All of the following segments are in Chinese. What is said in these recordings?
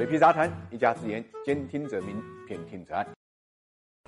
水皮杂谈，一家之言，兼听则明，偏听则暗。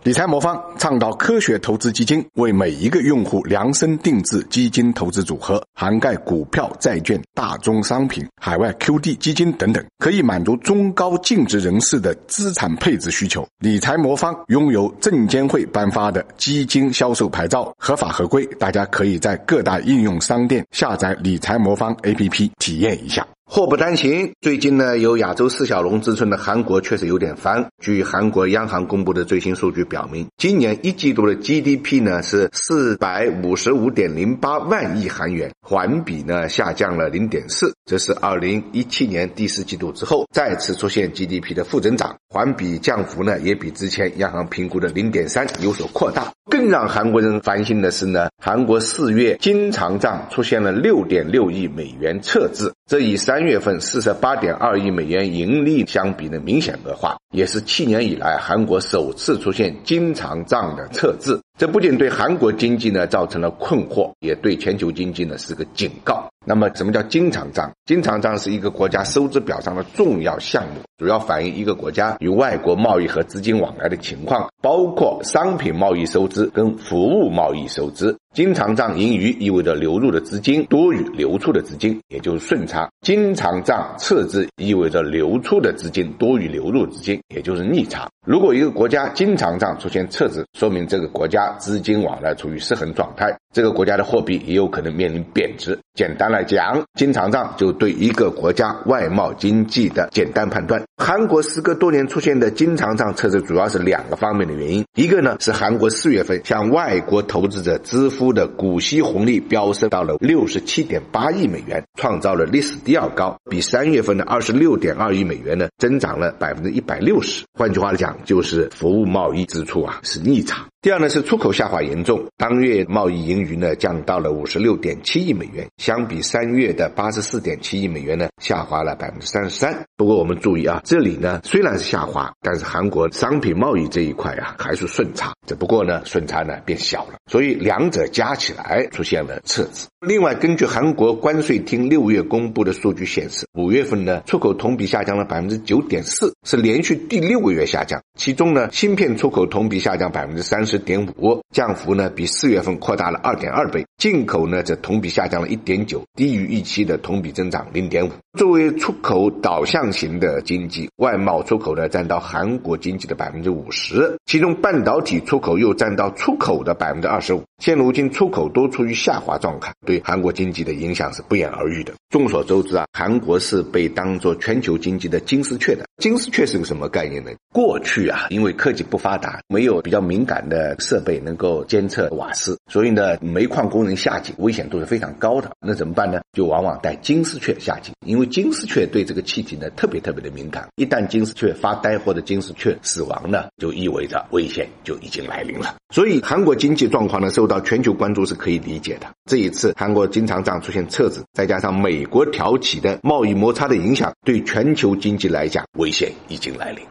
理财魔方倡导科学投资基金，为每一个用户量身定制基金投资组合，涵盖股票、债券、大宗商品、海外 QD 基金等等，可以满足中高净值人士的资产配置需求。理财魔方拥有证监会颁发的基金销售牌照，合法合规。大家可以在各大应用商店下载理财魔方 APP 体验一下。祸不单行，最近呢，有亚洲四小龙之称的韩国确实有点翻。据韩国央行公布的最新数据表明，今年一季度的 GDP 呢是四百五十五点零八万亿韩元，环比呢下降了零点四，这是二零一七年第四季度之后再次出现 GDP 的负增长，环比降幅呢也比之前央行评估的零点三有所扩大。更让韩国人烦心的是呢，韩国四月经常账出现了六点六亿美元赤字，这与三月份四十八点二亿美元盈利相比呢，明显恶化，也是七年以来韩国首次出现经常账的赤字。这不仅对韩国经济呢造成了困惑，也对全球经济呢是个警告。那么，什么叫经常账？经常账是一个国家收支表上的重要项目，主要反映一个国家与外国贸易和资金往来的情况，包括商品贸易收支跟服务贸易收支。经常账盈余意味着流入的资金多于流出的资金，也就是顺差；经常账赤字意味着流出的资金多于流入资金，也就是逆差。如果一个国家经常账出现赤字，说明这个国家资金往来处于失衡状态，这个国家的货币也有可能面临贬值。简单来讲，经常账就对一个国家外贸经济的简单判断。韩国时隔多年出现的经常账赤字，主要是两个方面的原因。一个呢是韩国四月份向外国投资者支付的股息红利飙升到了六十七点八亿美元，创造了历史第二高，比三月份的二十六点二亿美元呢增长了百分之一百六十。换句话讲，就是服务贸易支出啊是逆差。第二呢是出口下滑严重，当月贸易盈余呢降到了五十六点七亿美元，相比三月的八十四点七亿美元呢下滑了百分之三十三。不过我们注意啊，这里呢虽然是下滑，但是韩国商品贸易这一块啊还是顺差，只不过呢顺差呢变小了，所以两者加起来出现了赤字。另外，根据韩国关税厅六月公布的数据显示，五月份呢出口同比下降了百分之九点四，是连续第六个月下降。其中呢芯片出口同比下降百分之三十。十点五，降幅呢比四月份扩大了二点二倍。进口呢则同比下降了一点九，低于预期的同比增长零点五。作为出口导向型的经济，外贸出口呢占到韩国经济的百分之五十，其中半导体出口又占到出口的百分之二十五。现如今出口都处于下滑状态，对韩国经济的影响是不言而喻的。众所周知啊，韩国是被当作全球经济的金丝雀的。金丝雀是个什么概念呢？过去啊，因为科技不发达，没有比较敏感的。设备能够监测瓦斯，所以呢，煤矿工人下井危险度是非常高的。那怎么办呢？就往往带金丝雀下井，因为为金丝雀对这个气体呢特别特别的敏感。一旦金丝雀发呆或者金丝雀死亡呢，就意味着危险就已经来临了。所以韩国经济状况呢受到全球关注是可以理解的。这一次韩国经常账出现撤资，再加上美国挑起的贸易摩擦的影响，对全球经济来讲危险已经来临。